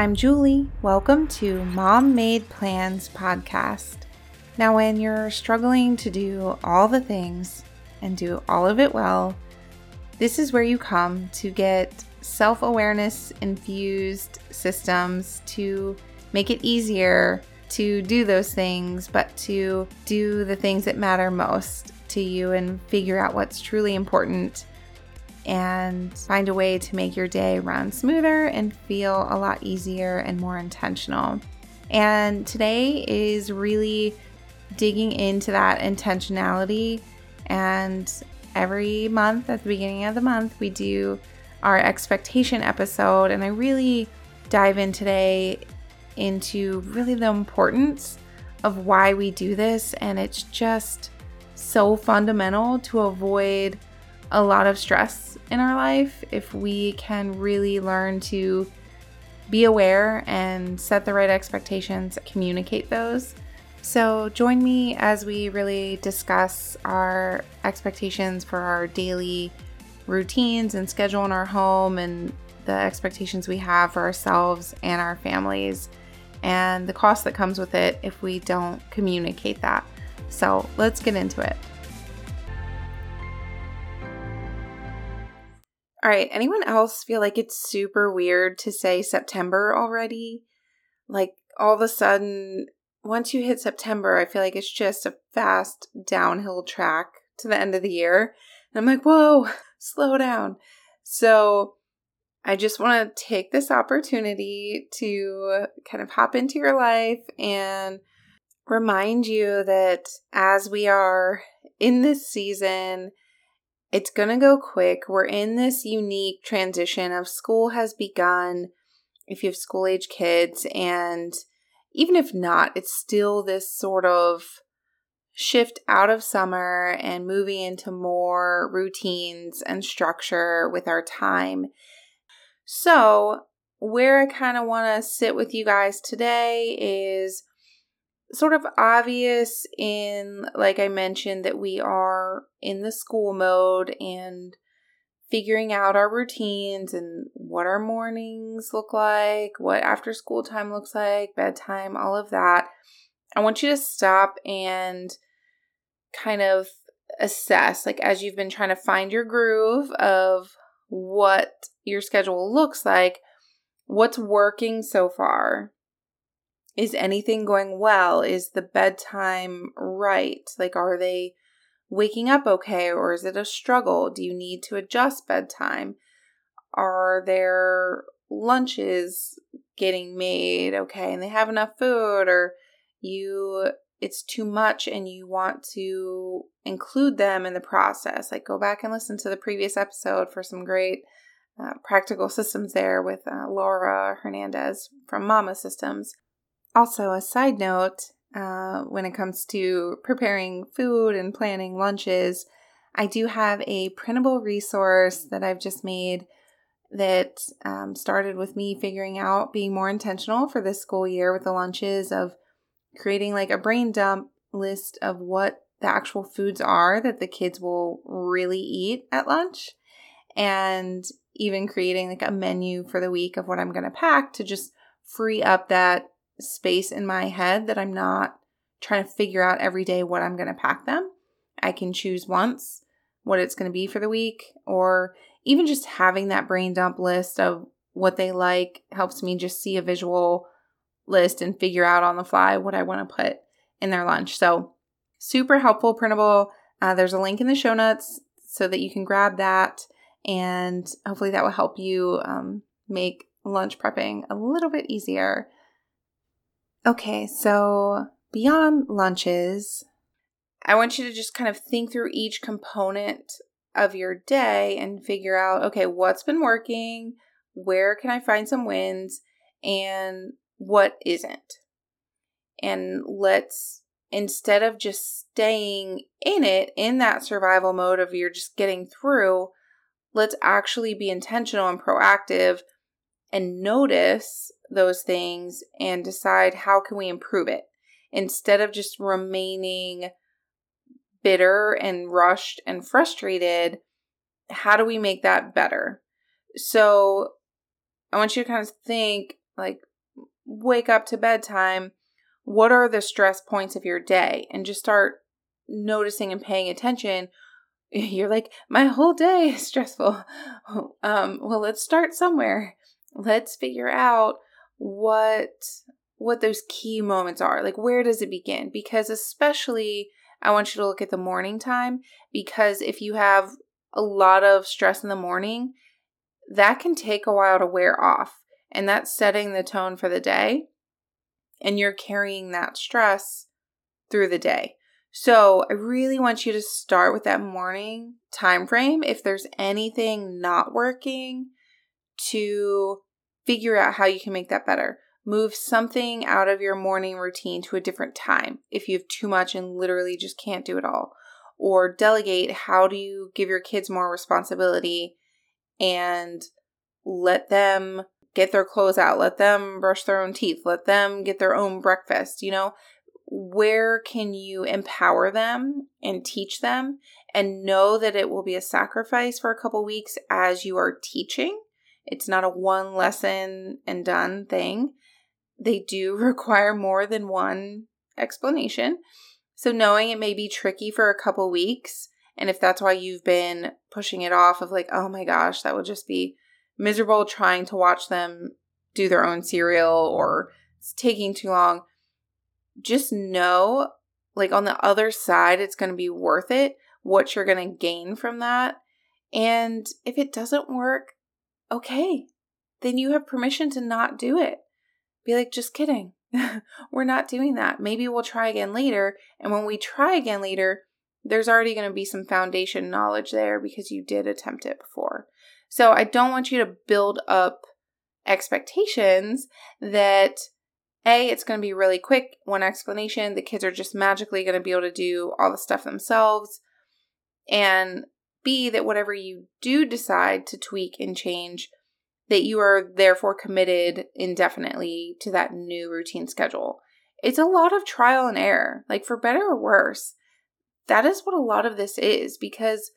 I'm Julie. Welcome to Mom Made Plans podcast. Now, when you're struggling to do all the things and do all of it well, this is where you come to get self awareness infused systems to make it easier to do those things, but to do the things that matter most to you and figure out what's truly important and find a way to make your day run smoother and feel a lot easier and more intentional. And today is really digging into that intentionality. And every month at the beginning of the month, we do our expectation episode. And I really dive in today into really the importance of why we do this. And it's just so fundamental to avoid a lot of stress in our life if we can really learn to be aware and set the right expectations, communicate those. So, join me as we really discuss our expectations for our daily routines and schedule in our home and the expectations we have for ourselves and our families and the cost that comes with it if we don't communicate that. So, let's get into it. All right, anyone else feel like it's super weird to say September already? Like all of a sudden, once you hit September, I feel like it's just a fast downhill track to the end of the year. And I'm like, whoa, slow down. So I just want to take this opportunity to kind of hop into your life and remind you that as we are in this season, it's going to go quick. We're in this unique transition of school has begun if you have school age kids. And even if not, it's still this sort of shift out of summer and moving into more routines and structure with our time. So, where I kind of want to sit with you guys today is sort of obvious in, like I mentioned, that we are in the school mode and figuring out our routines and what our mornings look like, what after school time looks like, bedtime, all of that. I want you to stop and kind of assess, like, as you've been trying to find your groove of what your schedule looks like, what's working so far is anything going well? Is the bedtime right? Like, are they waking up okay or is it a struggle? Do you need to adjust bedtime? Are there lunches getting made okay and they have enough food or you it's too much and you want to include them in the process like go back and listen to the previous episode for some great uh, practical systems there with uh, laura hernandez from mama systems also, a side note uh, when it comes to preparing food and planning lunches, I do have a printable resource that I've just made that um, started with me figuring out being more intentional for this school year with the lunches of creating like a brain dump list of what the actual foods are that the kids will really eat at lunch and even creating like a menu for the week of what I'm going to pack to just free up that space in my head that I'm not trying to figure out every day what I'm going to pack them. I can choose once what it's going to be for the week, or even just having that brain dump list of what they like helps me just see a visual list and figure out on the fly what I want to put in their lunch. So, super helpful, printable. Uh, there's a link in the show notes so that you can grab that, and hopefully, that will help you um, make lunch prepping a little bit easier. Okay, so beyond lunches, I want you to just kind of think through each component of your day and figure out okay, what's been working, where can I find some wins, and what isn't. And let's, instead of just staying in it, in that survival mode of you're just getting through, let's actually be intentional and proactive and notice those things and decide how can we improve it instead of just remaining bitter and rushed and frustrated how do we make that better so i want you to kind of think like wake up to bedtime, what are the stress points of your day? And just start noticing and paying attention. You're like, my whole day is stressful. Um, well, let's start somewhere. Let's figure out what what those key moments are. Like where does it begin? Because especially I want you to look at the morning time because if you have a lot of stress in the morning, that can take a while to wear off. And that's setting the tone for the day. And you're carrying that stress through the day. So I really want you to start with that morning time frame. If there's anything not working, to figure out how you can make that better. Move something out of your morning routine to a different time if you have too much and literally just can't do it all. Or delegate how do you give your kids more responsibility and let them get their clothes out, let them brush their own teeth, let them get their own breakfast, you know? Where can you empower them and teach them and know that it will be a sacrifice for a couple weeks as you are teaching? It's not a one lesson and done thing. They do require more than one explanation. So, knowing it may be tricky for a couple weeks, and if that's why you've been pushing it off of like, oh my gosh, that would just be miserable trying to watch them do their own cereal or it's taking too long, just know like on the other side, it's going to be worth it, what you're going to gain from that. And if it doesn't work, okay, then you have permission to not do it. Be like, just kidding. We're not doing that. Maybe we'll try again later. And when we try again later, there's already going to be some foundation knowledge there because you did attempt it before. So I don't want you to build up expectations that a it's going to be really quick one explanation the kids are just magically going to be able to do all the stuff themselves and b that whatever you do decide to tweak and change that you are therefore committed indefinitely to that new routine schedule. It's a lot of trial and error like for better or worse. That is what a lot of this is because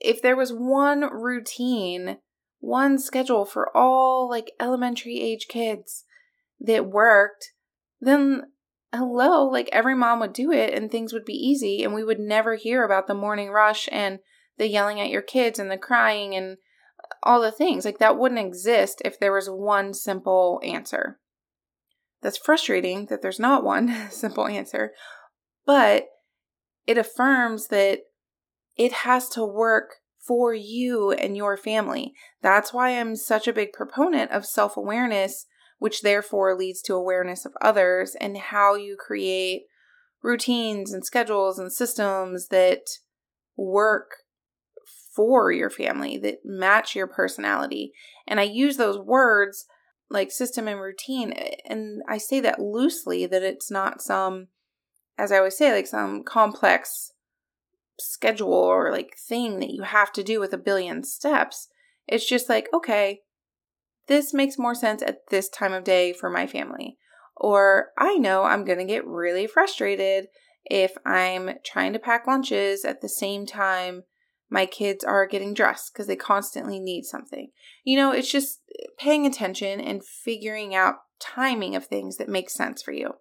if there was one routine, one schedule for all like elementary age kids that worked, then hello, like every mom would do it and things would be easy and we would never hear about the morning rush and the yelling at your kids and the crying and uh, all the things. Like that wouldn't exist if there was one simple answer. That's frustrating that there's not one simple answer, but it affirms that it has to work for you and your family. That's why I'm such a big proponent of self awareness, which therefore leads to awareness of others and how you create routines and schedules and systems that work for your family, that match your personality. And I use those words like system and routine, and I say that loosely, that it's not some, as I always say, like some complex schedule or like thing that you have to do with a billion steps. It's just like, okay, this makes more sense at this time of day for my family. Or I know I'm going to get really frustrated if I'm trying to pack lunches at the same time my kids are getting dressed because they constantly need something. You know, it's just eh, paying attention and figuring out timing of things that make sense for you.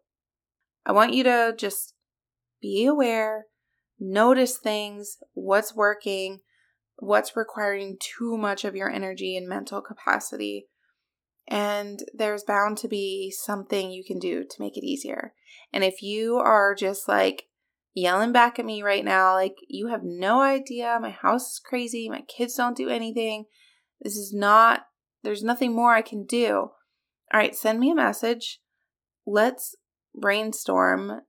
I want you to just be aware notice things, what's working, what's requiring too much of your energy and mental capacity. And there's bound to be something you can do to make it easier. And if you are just like yelling back at me right now, like you have no idea, my house is crazy, my kids don't do anything, this is not, there's nothing more I can do. All right, send me a message. Let's brainstorm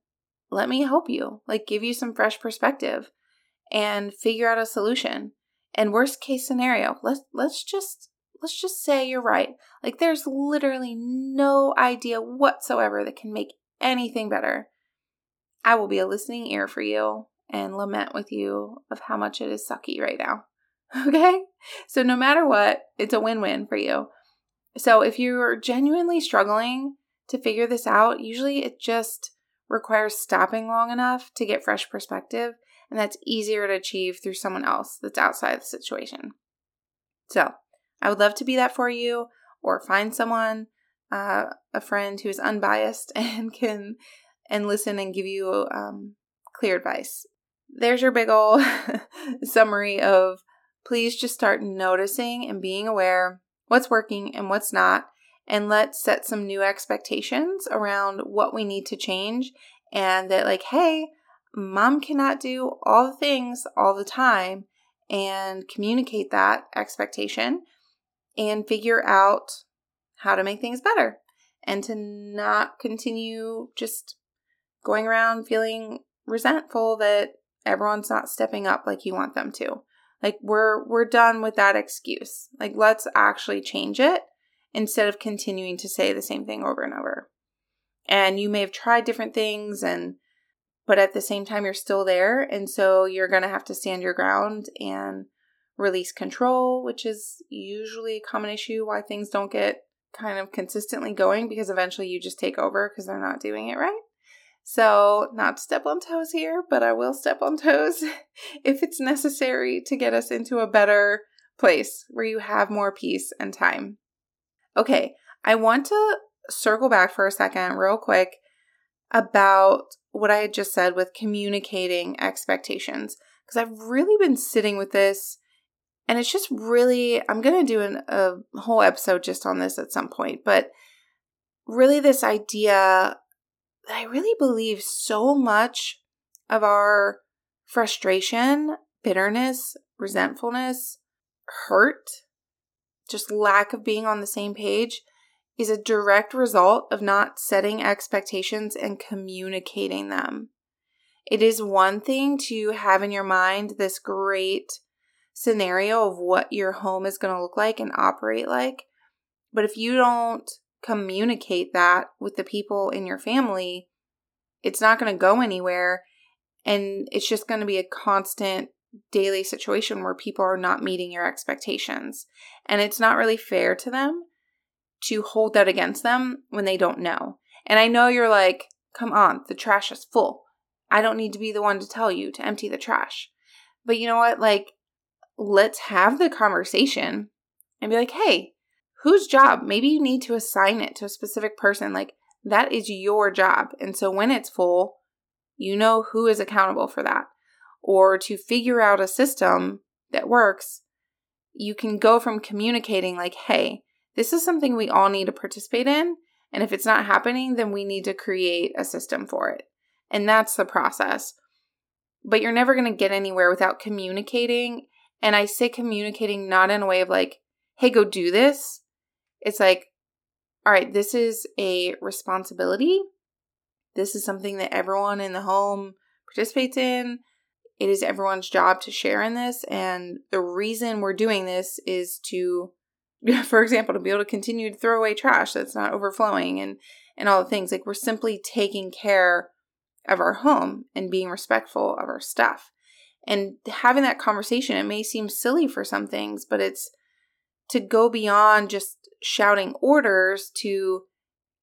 let me help you, like give you some fresh perspective and figure out a solution. And worst case scenario, let's let's just let's just say you're right. Like there's literally no idea whatsoever that can make anything better. I will be a listening ear for you and lament with you of how much it is sucky right now. Okay? So no matter what, it's a win-win for you. So if you're genuinely struggling to figure this out, usually it just requires stopping long enough to get fresh perspective, and that's easier to achieve through someone else that's outside the situation. So, I would love to be that for you or find someone uh, a friend who is unbiased and can and listen and give you um, clear advice. There's your big old summary of please just start noticing and being aware what's working and what's not, and let's set some new expectations around what we need to change. And that, like, hey, mom cannot do all the things all the time, and communicate that expectation and figure out how to make things better and to not continue just going around feeling resentful that everyone's not stepping up like you want them to. Like we're we're done with that excuse. Like let's actually change it instead of continuing to say the same thing over and over. And you may have tried different things and but at the same time you're still there and so you're going to have to stand your ground and release control, which is usually a common issue why things don't get kind of consistently going because eventually you just take over because they're not doing it right. So, not to step on toes here, but I will step on toes if it's necessary to get us into a better place where you have more peace and time. Okay, I want to circle back for a second, real quick, about what I had just said with communicating expectations, because I've really been sitting with this. And it's just really, I'm going to do an, a whole episode just on this at some point, but really, this idea that I really believe so much of our frustration, bitterness, resentfulness, hurt, just lack of being on the same page is a direct result of not setting expectations and communicating them. It is one thing to have in your mind this great scenario of what your home is going to look like and operate like. But if you don't communicate that with the people in your family, it's not going to go anywhere. And it's just going to be a constant daily situation where people are not meeting your expectations. And it's not really fair to them to hold that against them when they don't know. And I know you're like, come on, the trash is full. I don't need to be the one to tell you to empty the trash. But you know what? Like, let's have the conversation and be like, hey, whose job? Maybe you need to assign it to a specific person. Like, that is your job. And so when it's full, you know who is accountable for that. Or to figure out a system that works, you can go from communicating, like, hey, this is something we all need to participate in. And if it's not happening, then we need to create a system for it. And that's the process. But you're never going to get anywhere without communicating. And I say communicating not in a way of like, hey, go do this. It's like, all right, this is a responsibility. This is something that everyone in the home participates in. It is everyone's job to share in this. And the reason we're doing this is to, for example, to be able to continue to throw away trash that's not overflowing and, and all the things. Like we're simply taking care of our home and being respectful of our stuff. And having that conversation, it may seem silly for some things, but it's to go beyond just shouting orders to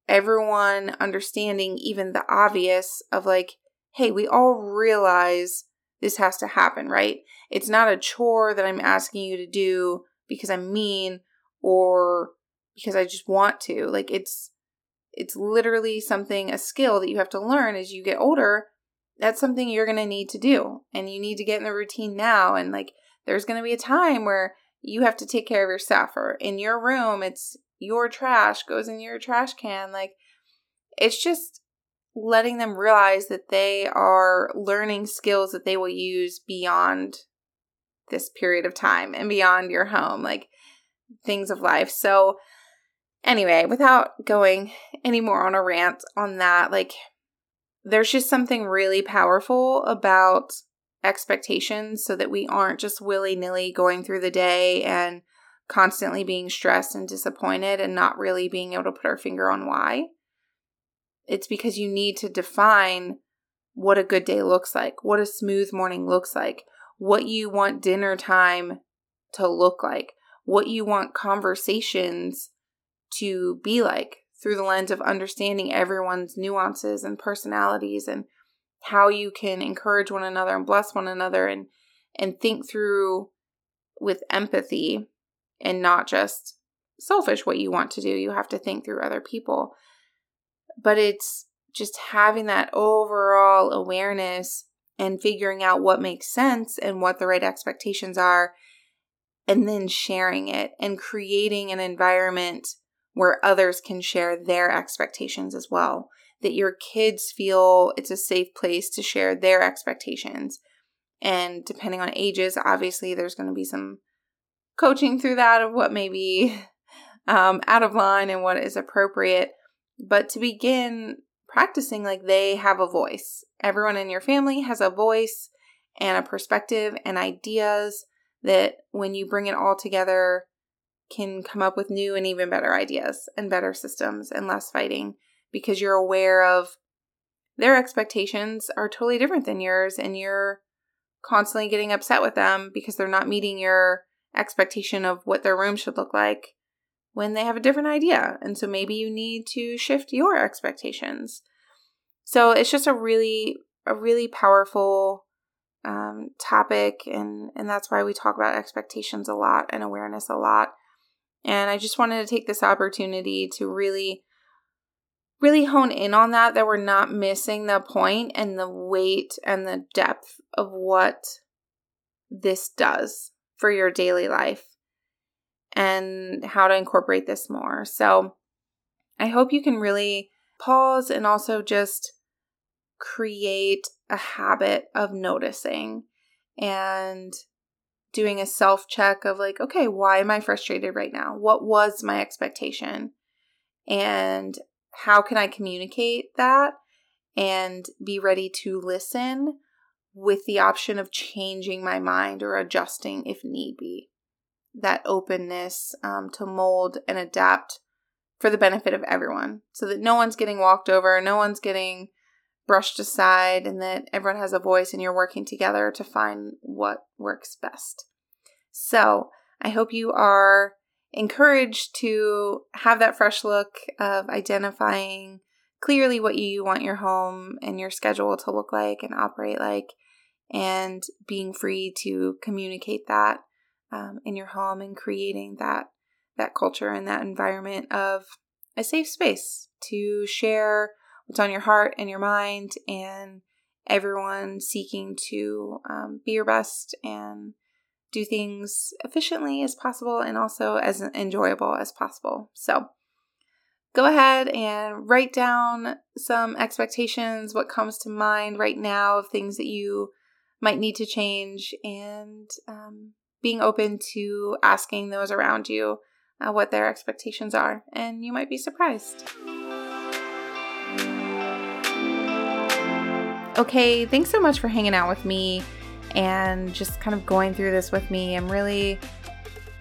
everyone understanding even the obvious of like, hey, we all realize this has to happen, right? It's not a chore that I'm asking you to do because I'm mean or because I just want to. Like it's it's literally something a skill that you have to learn as you get older. That's something you're going to need to do and you need to get in the routine now and like there's going to be a time where you have to take care of your stuff or in your room it's your trash goes in your trash can like it's just letting them realize that they are learning skills that they will use beyond this period of time and beyond your home like things of life. So anyway without going any more on a rant on that like there's just something really powerful about expectations so that we aren't just willy nilly going through the day and constantly being stressed and disappointed and not really being able to put our finger on why. It's because you need to define what a good day looks like, what a smooth morning looks like, what you want dinner time to look like, what you want conversations to be like through the lens of understanding everyone's nuances and personalities and how you can encourage one another and bless one another and and think through with empathy and not just selfish what you want to do. You have to think through other people. But it's just having that overall awareness and figuring out what makes sense and what the right expectations are, and then sharing it and creating an environment where others can share their expectations as well. That your kids feel it's a safe place to share their expectations. And depending on ages, obviously, there's going to be some coaching through that of what may be um, out of line and what is appropriate. But to begin practicing like they have a voice. Everyone in your family has a voice and a perspective and ideas that when you bring it all together can come up with new and even better ideas and better systems and less fighting because you're aware of their expectations are totally different than yours and you're constantly getting upset with them because they're not meeting your expectation of what their room should look like when they have a different idea. And so maybe you need to shift your expectations. So it's just a really, a really powerful um, topic. And, and that's why we talk about expectations a lot and awareness a lot. And I just wanted to take this opportunity to really, really hone in on that, that we're not missing the point and the weight and the depth of what this does for your daily life and how to incorporate this more. So I hope you can really pause and also just create a habit of noticing and doing a self check of like, okay, why am I frustrated right now? What was my expectation? And how can I communicate that and be ready to listen with the option of changing my mind or adjusting if need be? that openness um, to mold and adapt for the benefit of everyone so that no one's getting walked over, no one's getting brushed aside, and that everyone has a voice and you're working together to find what works best. So, I hope you are encouraged to have that fresh look of identifying clearly what you want your home and your schedule to look like and operate like, and being free to communicate that um, in your home and creating that that culture and that environment of a safe space to share what's on your heart and your mind and everyone seeking to um, be your best and do things efficiently as possible and also as enjoyable as possible so go ahead and write down some expectations what comes to mind right now of things that you might need to change and um, being open to asking those around you uh, what their expectations are, and you might be surprised. Okay, thanks so much for hanging out with me and just kind of going through this with me. I'm really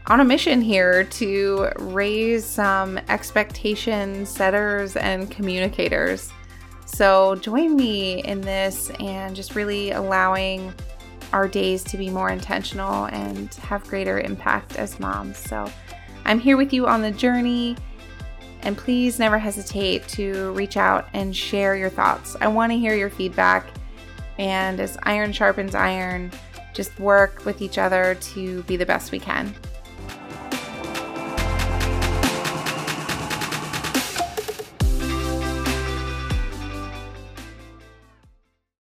on a mission here to raise some expectation setters and communicators. So join me in this and just really allowing our days to be more intentional and have greater impact as moms. So I'm here with you on the journey. And please never hesitate to reach out and share your thoughts. I want to hear your feedback. And as iron sharpens iron, just work with each other to be the best we can.